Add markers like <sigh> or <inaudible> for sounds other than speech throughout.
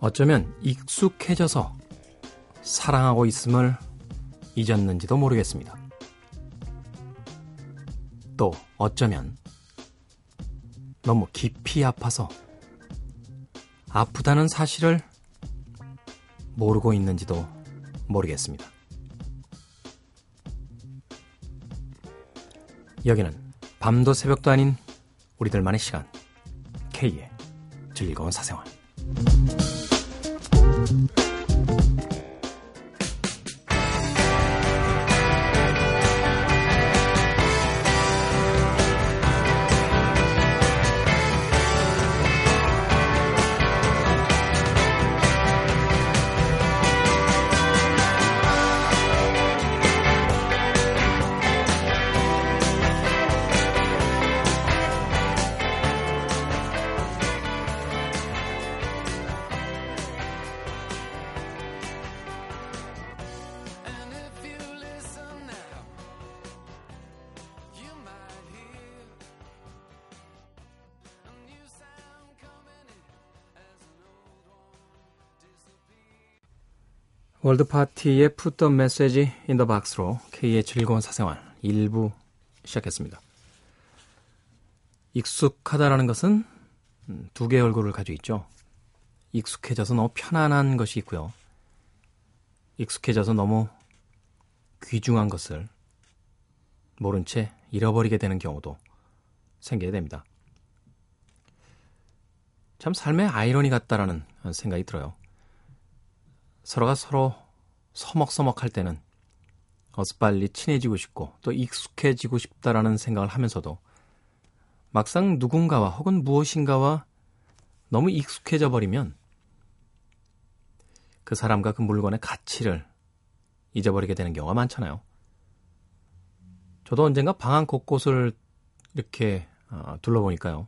어쩌면 익숙해져서 사랑하고 있음을 잊었는지도 모르겠습니다. 또 어쩌면 너무 깊이 아파서 아프다는 사실을 모르고 있는지도 모르겠습니다. 여기는 밤도 새벽도 아닌 우리들만의 시간 K의 즐거운 사생활 월드 파티의 Put the Message in the Box로 K의 즐거운 사생활 1부 시작했습니다. 익숙하다라는 것은 음, 두 개의 얼굴을 가지고 있죠. 익숙해져서 너무 편안한 것이 있고요. 익숙해져서 너무 귀중한 것을 모른 채 잃어버리게 되는 경우도 생기게 됩니다. 참 삶의 아이러니 같다라는 생각이 들어요. 서로가 서로 서먹서먹할 때는 어서 빨리 친해지고 싶고 또 익숙해지고 싶다라는 생각을 하면서도 막상 누군가와 혹은 무엇인가와 너무 익숙해져 버리면 그 사람과 그 물건의 가치를 잊어버리게 되는 경우가 많잖아요. 저도 언젠가 방안 곳곳을 이렇게 어, 둘러보니까요.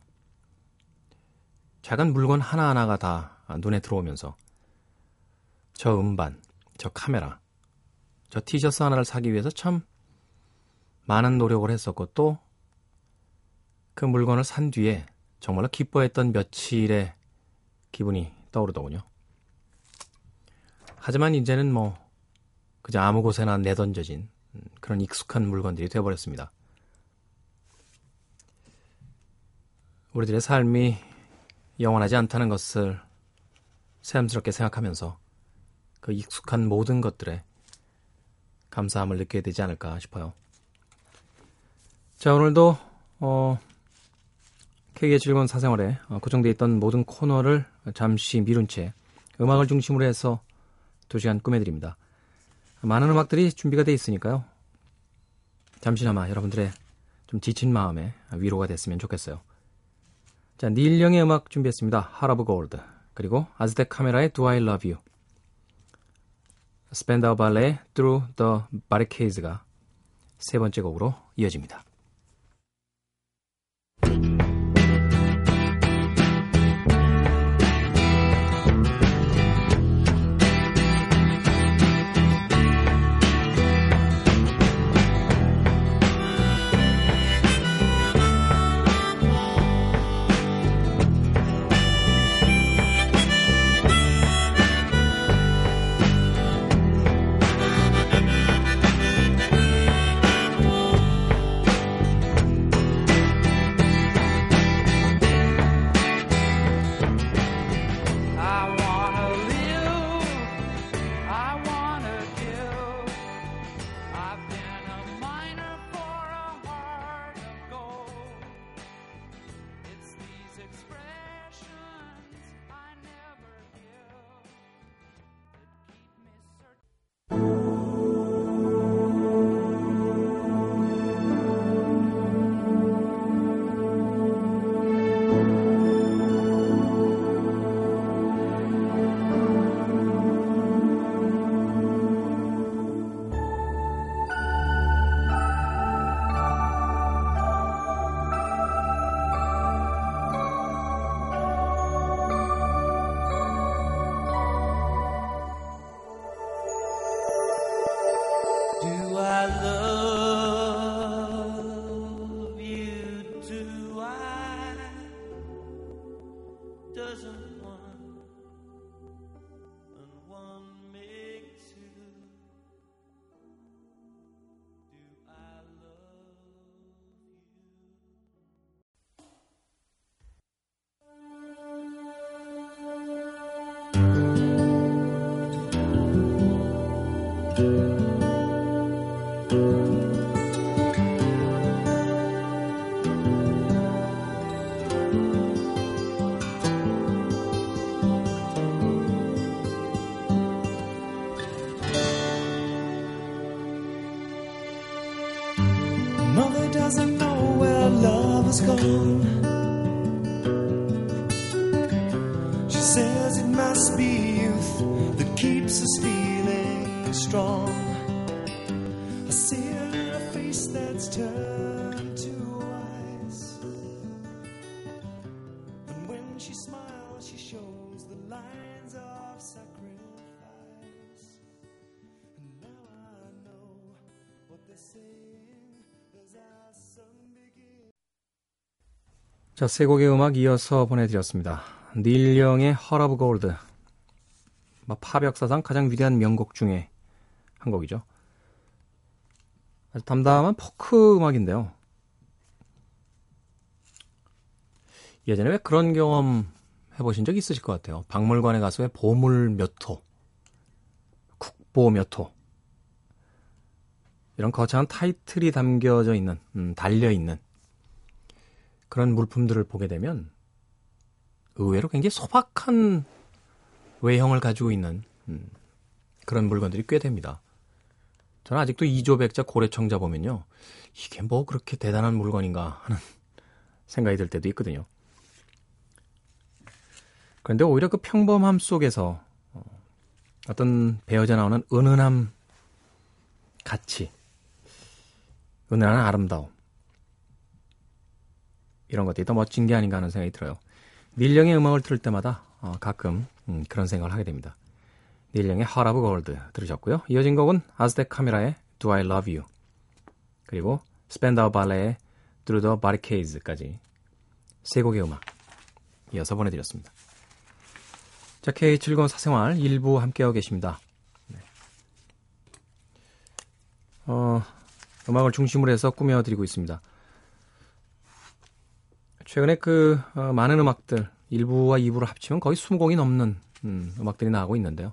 작은 물건 하나하나가 다 눈에 들어오면서 저 음반, 저 카메라, 저 티셔츠 하나를 사기 위해서 참 많은 노력을 했었고 또 그 물건을 산 뒤에 정말로 기뻐했던 며칠의 기분이 떠오르더군요. 하지만 이제는 뭐 그저 아무 곳에나 내던져진 그런 익숙한 물건들이 되어버렸습니다. 우리들의 삶이 영원하지 않다는 것을 새삼스럽게 생각하면서 그 익숙한 모든 것들에 감사함을 느끼게 되지 않을까 싶어요. 자, 오늘도 어, K의 즐거운 사생활에 어, 고정되어 있던 모든 코너를 잠시 미룬 채 음악을 중심으로 해서 2시간 꾸며드립니다. 많은 음악들이 준비가 되어 있으니까요. 잠시나마 여러분들의 좀 지친 마음에 위로가 됐으면 좋겠어요. 자, 닐 영의 음악 준비했습니다. 하라브 골드 그리고 아즈텍 카메라의 Do I Love You 스펜다우 발레의 Through the Barricades가 세 번째 곡으로 이어집니다. Must be youth that keeps us feeling strong. I see a face that's turned to ice. And when she smiles, she shows the lines of sacrifice. And now I know what they're saying as our sun begins. 자, 세 곡의 음악 이어서 보내드렸습니다. 닐 영의 Heart of Gold. 뭐 팝 역사상 가장 위대한 명곡 중에 한 곡이죠. 아주 담담한 포크 음악인데요. 예전에 왜 그런 경험 해보신 적 있으실 것 같아요. 박물관에 가서 왜 보물 몇 호, 국보 몇 호, 이런 거창한 타이틀이 담겨져 있는, 음, 달려있는 그런 물품들을 보게 되면 의외로 굉장히 소박한 외형을 가지고 있는 음, 그런 물건들이 꽤 됩니다. 저는 아직도 이조백자 고래청자 보면요. 이게 뭐 그렇게 대단한 물건인가 하는 <laughs> 생각이 들 때도 있거든요. 그런데 오히려 그 평범함 속에서 어, 어떤 배어져 나오는 은은함, 가치, 은은한 아름다움, 이런 것들이 더 멋진 게 아닌가 하는 생각이 들어요. 닐령의 음악을 들을 때마다 어, 가끔 음, 그런 생각을 하게 됩니다. 닐령의 of Gold 들으셨고요. 이어진 곡은 아즈텍 카메라의 Do I Love You 그리고 스펜다우 발레의 Through the Barricades까지 세 곡의 음악 이어서 보내드렸습니다. 자, K 즐거운 사생활 일부 함께하고 계십니다. 네. 어, 음악을 중심으로 해서 꾸며드리고 있습니다. 최근에 그 어, 많은 음악들 1부와 2부를 합치면 거의 20곡이 넘는 음, 음악들이 나오고 있는데요.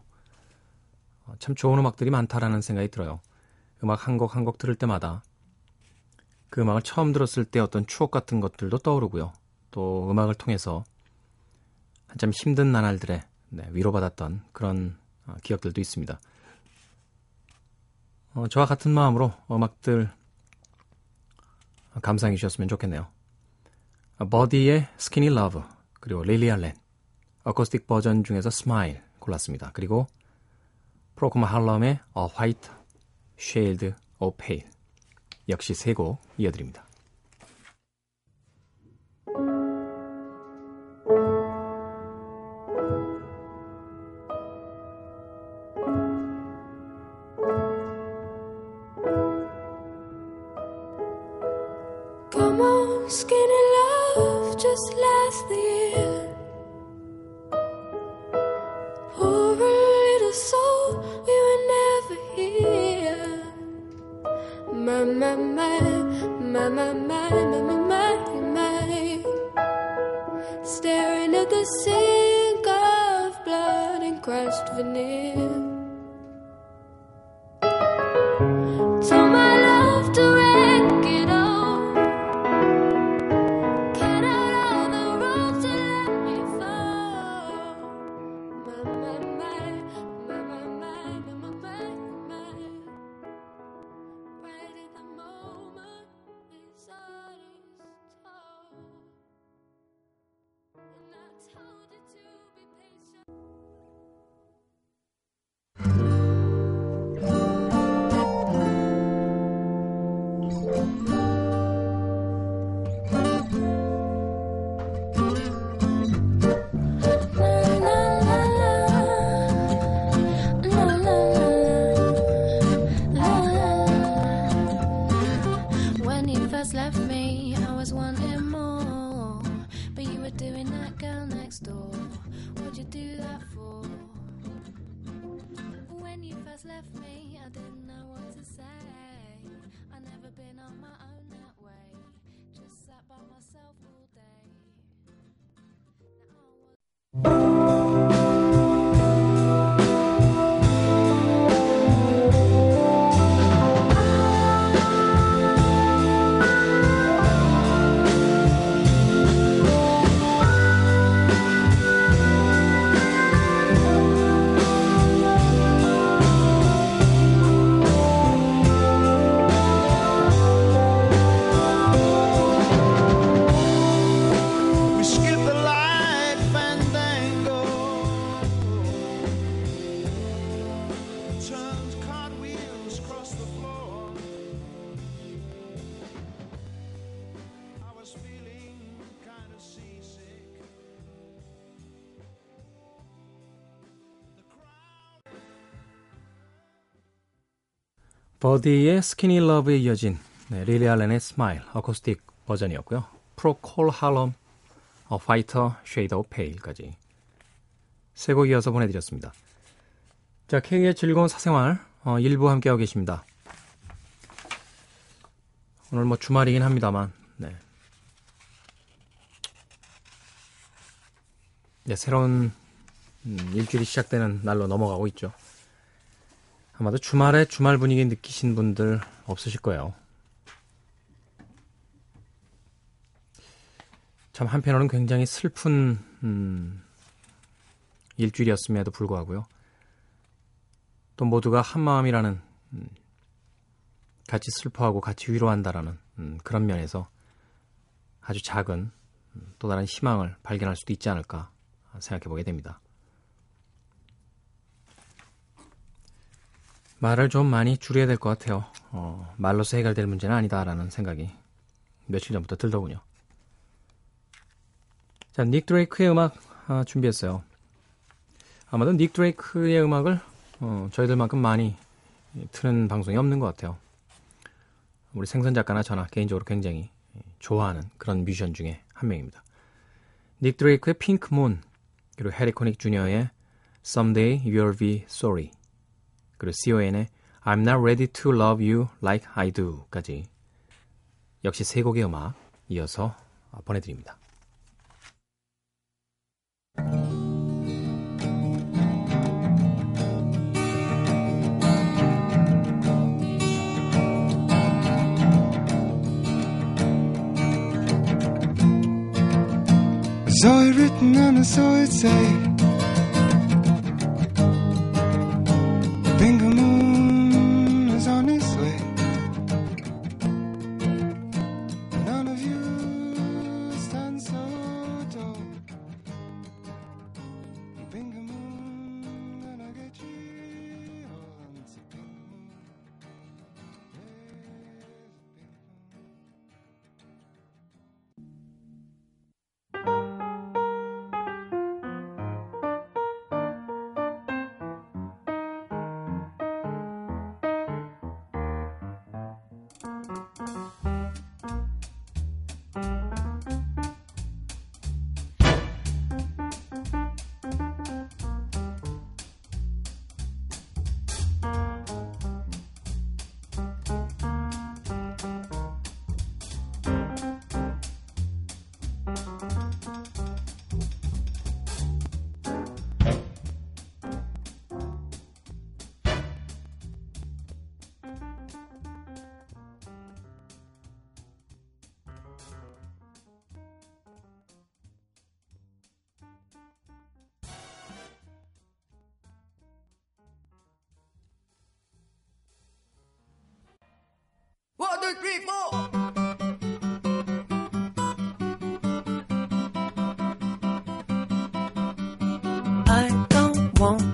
어, 참 좋은 음악들이 많다라는 생각이 들어요. 음악 한 곡 한 곡 들을 때마다 그 음악을 처음 들었을 때 어떤 추억 같은 것들도 떠오르고요. 또 음악을 통해서 한참 힘든 나날들에 네, 위로받았던 그런 어, 기억들도 있습니다. 어, 저와 같은 마음으로 음악들 감상해 주셨으면 좋겠네요. 버디의 Skinny Love 그리고 릴리 알렌 어쿠스틱 버전 중에서 Smile 골랐습니다. 그리고 프로콜 할럼의 A White Shade of Pale 역시 세 곡 이어드립니다. 버디의 Skinny Love에 이어진 네, 릴리 알렌의 Smile 어쿠스틱 버전이었고요. 프로콜 할럼 어, Whiter Shade of Pale까지 세 곡 이어서 보내드렸습니다. 자, K의 즐거운 사생활 어, 일부 함께하고 계십니다. 오늘 뭐 주말이긴 합니다만 네. 네, 새로운 음, 일주일이 시작되는 날로 넘어가고 있죠. 아마도 주말에 주말 분위기 느끼신 분들 없으실 거예요. 참 한편으로는 굉장히 슬픈 음, 일주일이었음에도 불구하고요. 또 모두가 한 마음이라는 음, 같이 슬퍼하고 같이 위로한다라는 음, 그런 면에서 아주 작은 음, 또 다른 희망을 발견할 수도 있지 않을까 생각해 보게 됩니다. 말을 좀 많이 줄여야 될 것 같아요. 어, 말로서 해결될 문제는 아니다라는 생각이 며칠 전부터 들더군요. 자, 닉 드레이크의 음악 아, 준비했어요. 아마도 닉 드레이크의 음악을 어, 저희들만큼 많이 트는 방송이 없는 것 같아요. 우리 생선 작가나 저나 개인적으로 굉장히 좋아하는 그런 뮤지션 중에 한 명입니다. 닉 드레이크의 핑크 문 그리고 해리 코닉 주니어의 Someday You'll Be Sorry 그리고 CON의 I'm Not Ready to Love You Like I Do까지 역시 세 곡의 음악 이어서 보내드립니다. Three, four. I don't want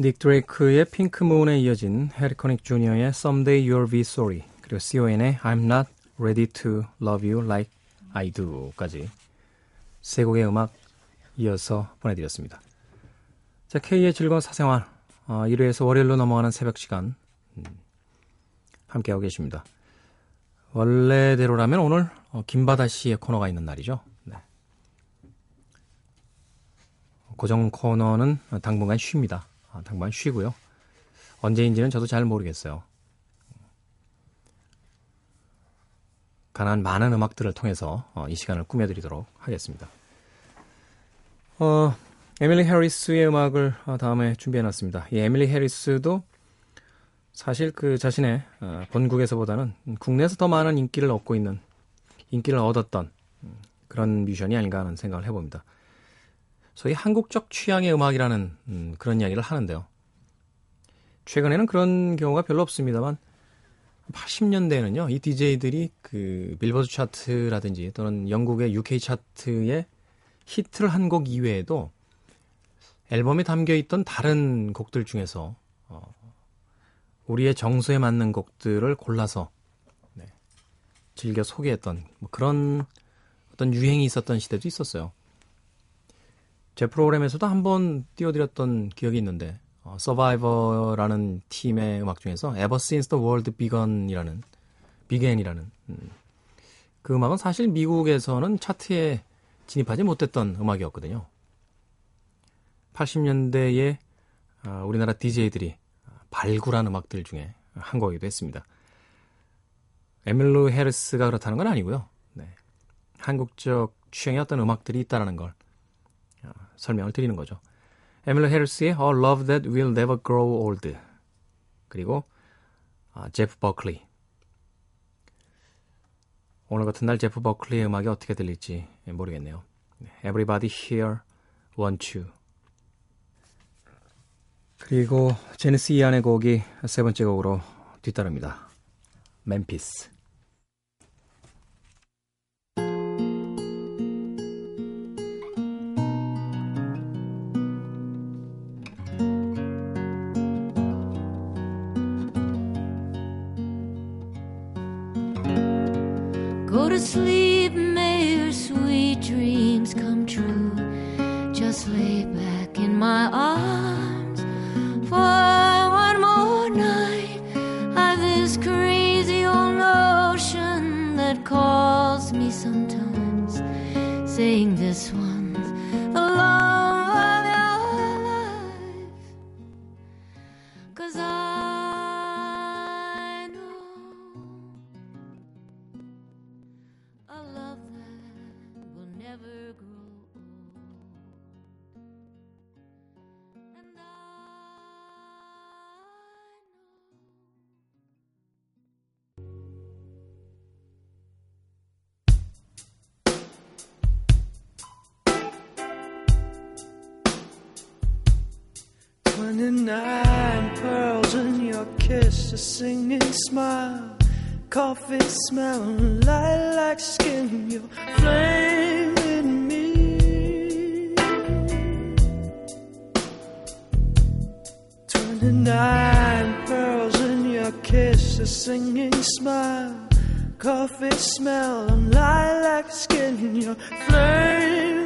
닉 드레이크의 핑크문에 이어진 해리코닉 주니어의 Someday You'll Be Sorry 그리고 CON의 I'm Not Ready to Love You Like I Do까지 세 곡의 음악 이어서 보내드렸습니다. 자, K의 즐거운 사생활 어, 일요일에서 월요일로 넘어가는 새벽 시간 음, 함께하고 계십니다. 원래대로라면 오늘 어, 김바다 씨의 코너가 있는 날이죠. 네. 고정 코너는 당분간 쉽니다. 아, 당분간 쉬고요. 언제인지는 저도 잘 모르겠어요. 가난 많은 음악들을 통해서 어, 이 시간을 꾸며드리도록 하겠습니다. 어, 에밀리 해리스의 음악을 어, 다음에 준비해놨습니다. 이 에밀리 해리스도 사실 그 자신의 어, 본국에서보다는 국내에서 더 많은 인기를 얻고 있는 인기를 얻었던 음, 그런 뮤지션이 아닌가 하는 생각을 해봅니다. 소위 한국적 취향의 음악이라는 음, 그런 이야기를 하는데요. 최근에는 그런 경우가 별로 없습니다만 80년대에는요, 이 DJ들이 그 빌보드 차트라든지 또는 영국의 UK 차트에 히트를 한 곡 이외에도 앨범에 담겨 있던 다른 곡들 중에서 어, 우리의 정서에 맞는 곡들을 골라서 네, 즐겨 소개했던 뭐 그런 어떤 유행이 있었던 시대도 있었어요. 제 프로그램에서도 한 번 띄워드렸던 기억이 있는데 어, 서바이버라는 팀의 음악 중에서 Ever Since the World Begun이라는 Began이라는 음, 그 음악은 사실 미국에서는 차트에 진입하지 못했던 음악이었거든요. 80년대에 어, 우리나라 DJ들이 발굴한 음악들 중에 한 곡이기도 했습니다. 에밀루 헤르스가 그렇다는 건 아니고요. 네. 한국적 취향의 어떤 음악들이 있다는 걸 어, 설명을 드리는 거죠. 에밀루 헤르스의 A Love That Will Never Grow Old 그리고 아, 제프 버클리 오늘 같은 날 제프 버클리의 음악이 어떻게 들릴지 모르겠네요. Everybody Here Want You 그리고 제네시 이안의 곡이 세 번째 곡으로 뒤따릅니다. 멤피스 to sleep, Twenty-nine pearls in your kiss, a singing smile, coffee smell, lilac skin, your flame in me. Twenty-nine pearls in your kiss, a singing smile, coffee smell, and lilac skin, your flame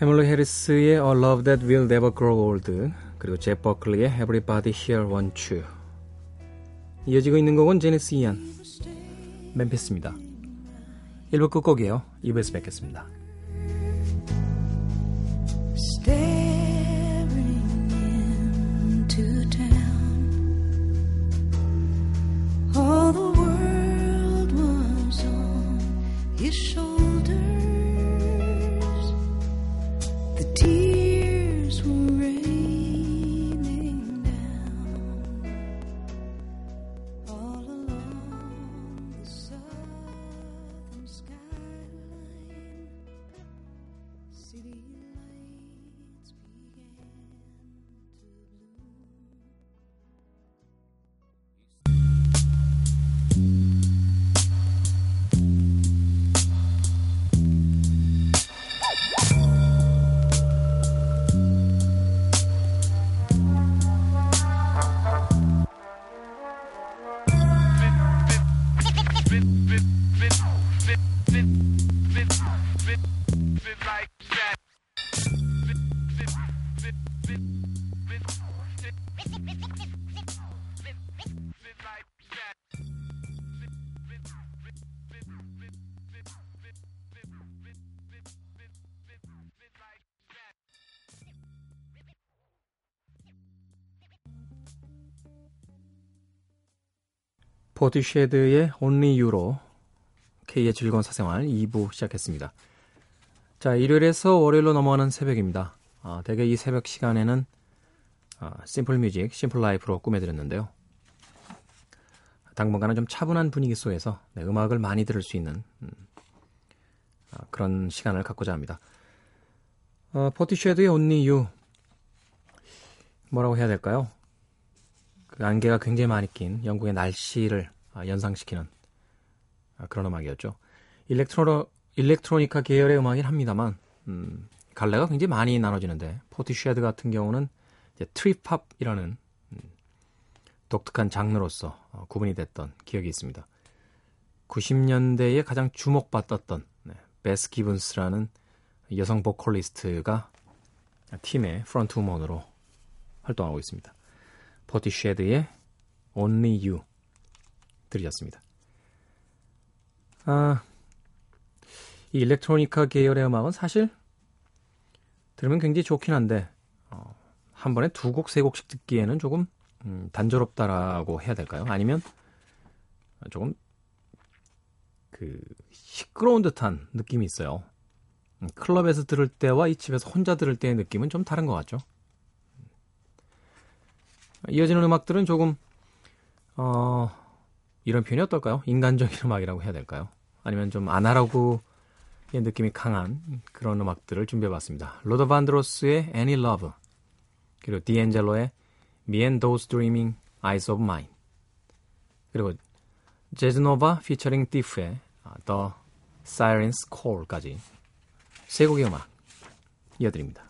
해물러 해리스의 A Love That Will Never Grow Old 그리고 제 버클리의 Everybody Here Want You 이어지고 있는 곡은 제네스 이안 멤피스입니다. 1부 끝곡이에요. 2부에서 뵙겠습니다 포티쉐드의 Only You로 K의 즐거운 사생활 2부 시작했습니다. 자, 일요일에서 월요일로 넘어가는 새벽입니다. 아, 대개 이 새벽 시간에는 아, simple music, simple life로 꾸며드렸는데요. 당분간은 좀 차분한 분위기 속에서 네, 음악을 많이 들을 수 있는 음, 아, 그런 시간을 갖고자 합니다. 어, 포티쉐드의 Only You 뭐라고 해야 될까요? 그 안개가 굉장히 많이 낀 영국의 날씨를 아, 연상시키는 아, 그런 음악이었죠. 일렉트로 일렉트로니카 계열의 음악이긴 합니다만 음, 갈래가 굉장히 많이 나눠지는데 포티쉐드 같은 경우는 이제 trip hop이라는 음, 독특한 장르로서 어, 구분이 됐던 기억이 있습니다. 90년대에 가장 주목받았던 네, 베스 기븐스라는 여성 보컬리스트가 팀의 프런트 우먼으로 활동하고 있습니다. 포티쉐드의 Only You 들으셨습니다. 아, 이 일렉트로니카 계열의 음악은 사실 들으면 굉장히 좋긴 한데 어, 한 번에 두 곡, 세 곡씩 듣기에는 조금 음, 단조롭다라고 해야 될까요? 아니면 조금 그 시끄러운 듯한 느낌이 있어요. 음, 클럽에서 들을 때와 이 집에서 혼자 들을 때의 느낌은 좀 다른 것 같죠. 이어지는 음악들은 조금 어 이런 표현이 어떨까요? 인간적인 음악이라고 해야 될까요? 아니면 좀 아날로그의 느낌이 강한 그런 음악들을 준비해봤습니다. 로더 반드로스의 Any Love 그리고 디엔젤로의 Me and Those Dreaming Eyes of Mine 그리고 제즈노바 피처링 띠프의 The Siren's Call까지 세 곡의 음악 이어드립니다.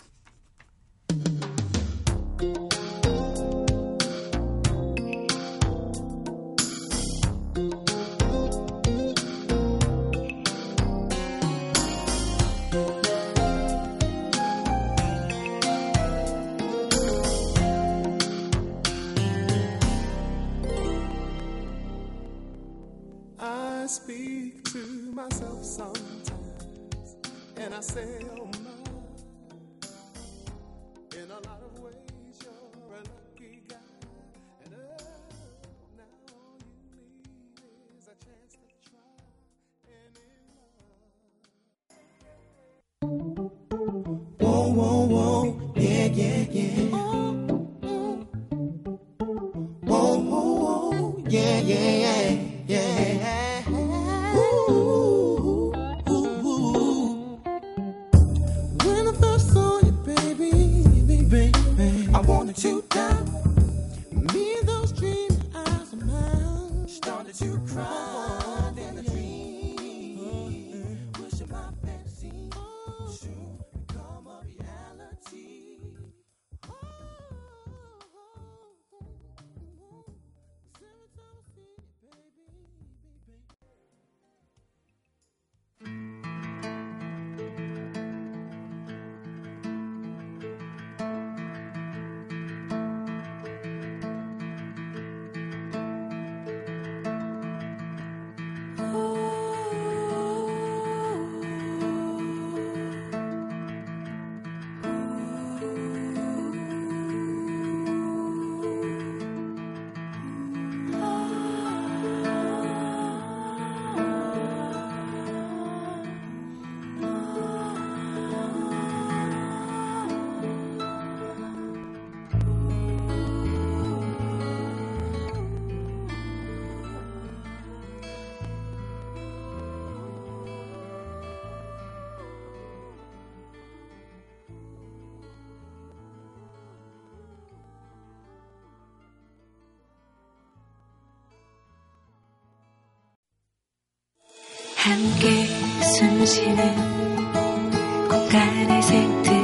함께 숨 쉬는 공간의 색들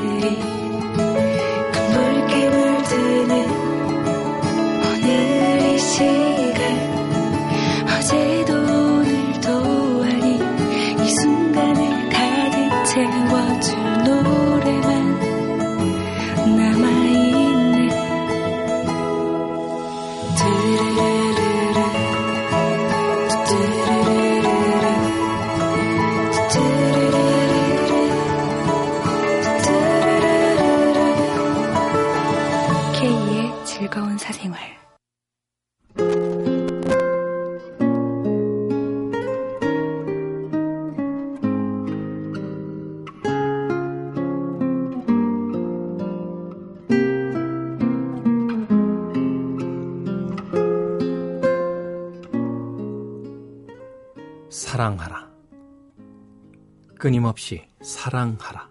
끊임없이 사랑하라.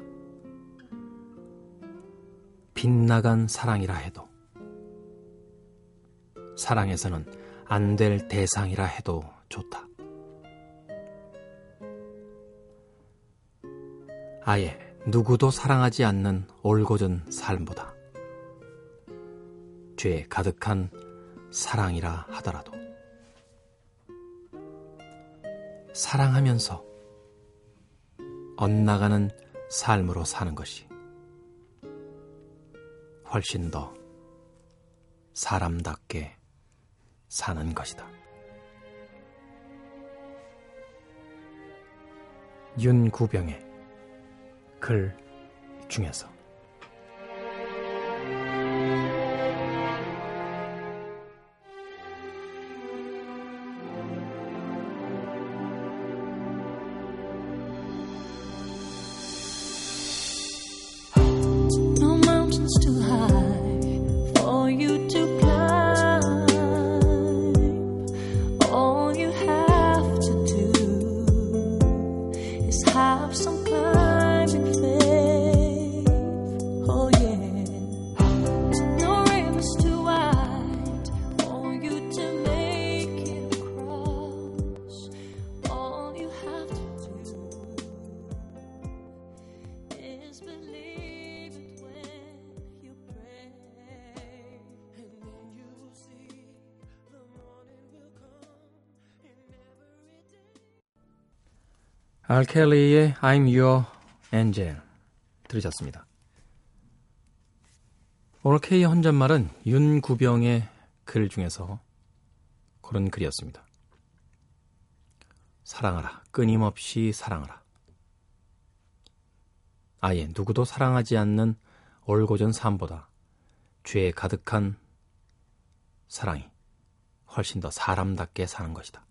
빗나간 사랑이라 해도, 사랑에서는 안 될 대상이라 해도 좋다. 아예 누구도 사랑하지 않는 올곧은 삶보다 죄 가득한 사랑이라 하더라도 사랑하면서 엇나가는 삶으로 사는 것이 훨씬 더 사람답게 사는 것이다. 윤구병의 글 중에서 알켈리의 I'm Your Angel 들으셨습니다. 오늘 K 헌전말은 윤구병의 글 중에서 그런 글이었습니다. 사랑하라. 끊임없이 사랑하라. 아예 누구도 사랑하지 않는 올곧은 삶보다 죄에 가득한 사랑이 훨씬 더 사람답게 사는 것이다.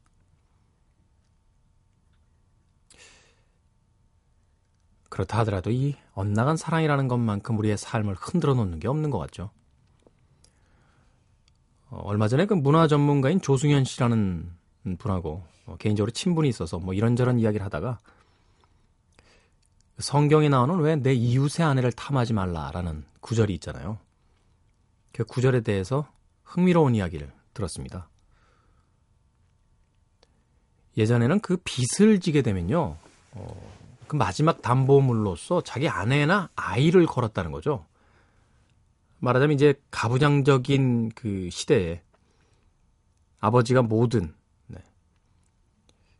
그렇다 하더라도 이 엇나간 사랑이라는 것만큼 우리의 삶을 흔들어 놓는 게 없는 것 같죠. 어, 얼마 전에 그 문화 전문가인 조승현 씨라는 분하고 어, 개인적으로 친분이 있어서 뭐 이런저런 이야기를 하다가 성경에 나오는 왜 내 이웃의 아내를 탐하지 말라라는 구절이 있잖아요. 그 구절에 대해서 흥미로운 이야기를 들었습니다. 예전에는 그 빚을 지게 되면요. 어, 그 마지막 담보물로서 자기 아내나 아이를 걸었다는 거죠. 말하자면 이제 가부장적인 그 시대에 아버지가 모든 네,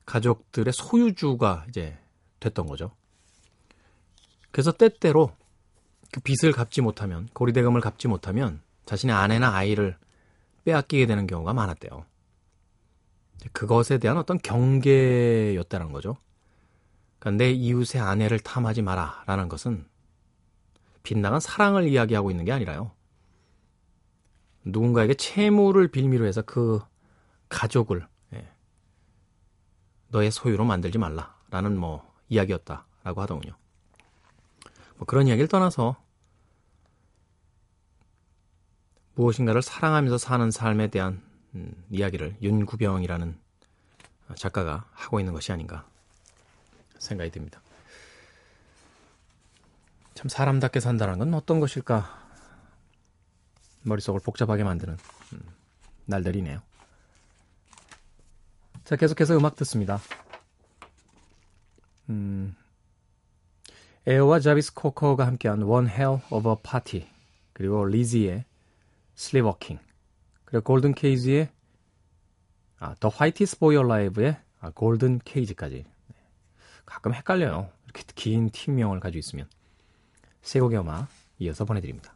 가족들의 소유주가 이제 됐던 거죠. 그래서 때때로 그 빚을 갚지 못하면 고리대금을 갚지 못하면 자신의 아내나 아이를 빼앗기게 되는 경우가 많았대요. 그것에 대한 어떤 경계였다는 거죠. 그러니까 내 이웃의 아내를 탐하지 마라 라는 것은 빗나간 사랑을 이야기하고 있는 게 아니라요. 누군가에게 채무를 빌미로 해서 그 가족을 예, 너의 소유로 만들지 말라라는 뭐 이야기였다라고 하더군요. 뭐 그런 이야기를 떠나서 무엇인가를 사랑하면서 사는 삶에 대한 음, 이야기를 윤구병이라는 작가가 하고 있는 것이 아닌가 생각이 듭니다. 참 사람답게 산다는 건 어떤 것일까? 머릿속을 복잡하게 만드는 음, 날들이네요. 자, 계속해서 음악 듣습니다. 음, 에어와 자비스 코커가 함께한 One Hell of a Party 그리고 리지의 Sleepwalking 그리고 골든 케이지의 아, The Whitest Boy Alive의 아, 골든 케이지까지 가끔 헷갈려요. 이렇게 긴 팀명을 가지고 있으면 세 곡의 음악 이어서 보내드립니다.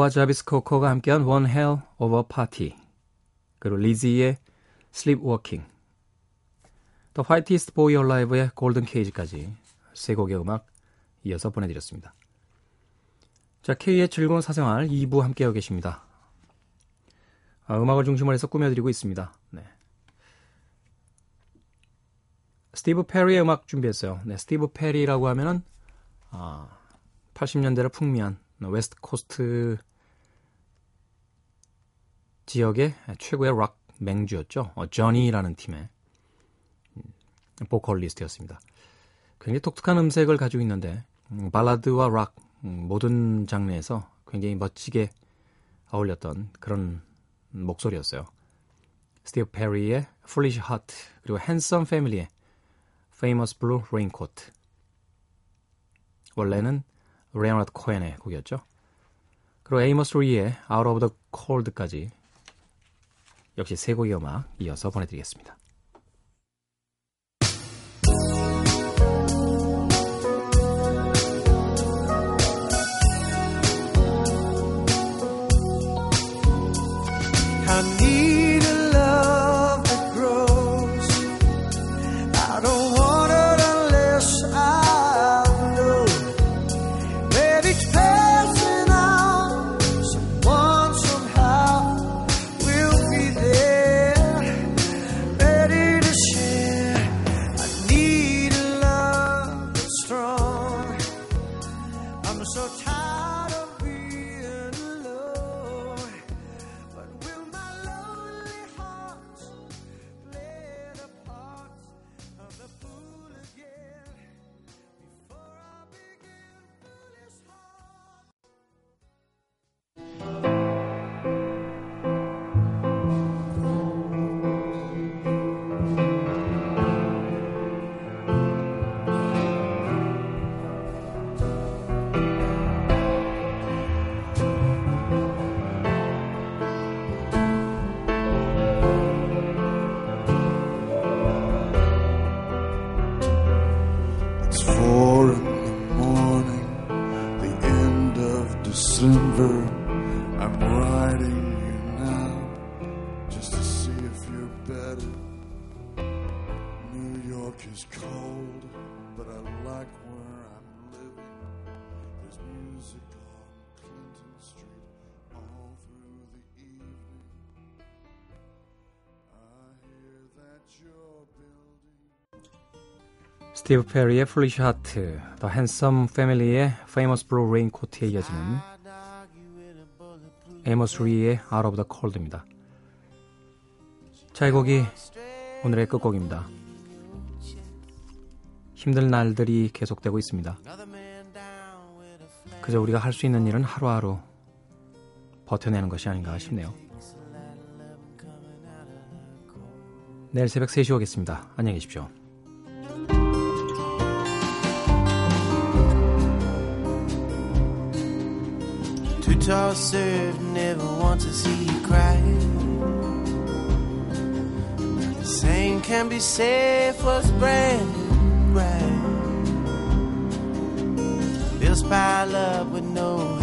에어와 자비스 코커가 함께한 One Hell of a Party 그리고 리지의 Sleepwalking The Whitest Boy Alive의 Golden Cage까지 세 곡의 음악 이어서 보내드렸습니다. 자, K의 즐거운 사생활 2부 함께하고 계십니다. 아, 음악을 중심으로 해서 꾸며드리고 있습니다. 네. 스티브 페리의 음악 준비했어요. 네, 스티브 페리라고 하면은 아, 80년대를 풍미한 West Coast 지역의 최고의 락 맹주였죠. 어, 저니라는 팀의 음, 보컬리스트였습니다. 굉장히 독특한 음색을 가지고 있는데 음, 발라드와 락 음, 모든 장르에서 굉장히 멋지게 어울렸던 그런 목소리였어요. 스티브 페리의 Foolish Heart 그리고 핸섬 패밀리의 Famous Blue Raincoat 원래는 레오나드 코엔의 곡이었죠. 그리고 에이머스 리의 Out of the Cold까지 역시 세 곡의 음악 이어서 보내드리겠습니다. 스티브 페리의 Foolish Heart, The Handsome Family의 Famous Blue Raincoat에 이어지는 에머스 리의 Out of the Cold입니다. 자, 이 곡이 오늘의 끝곡입니다. 힘든 날들이 계속되고 있습니다. 그저 우리가 할 수 있는 일은 하루하루 버텨내는 것이 아닌가 싶네요. 내일 새벽 3시 오겠습니다. 안녕히 계십시오. Tall serve, never want to see you cry. The same can be said for brand new bride. Bills pile up with no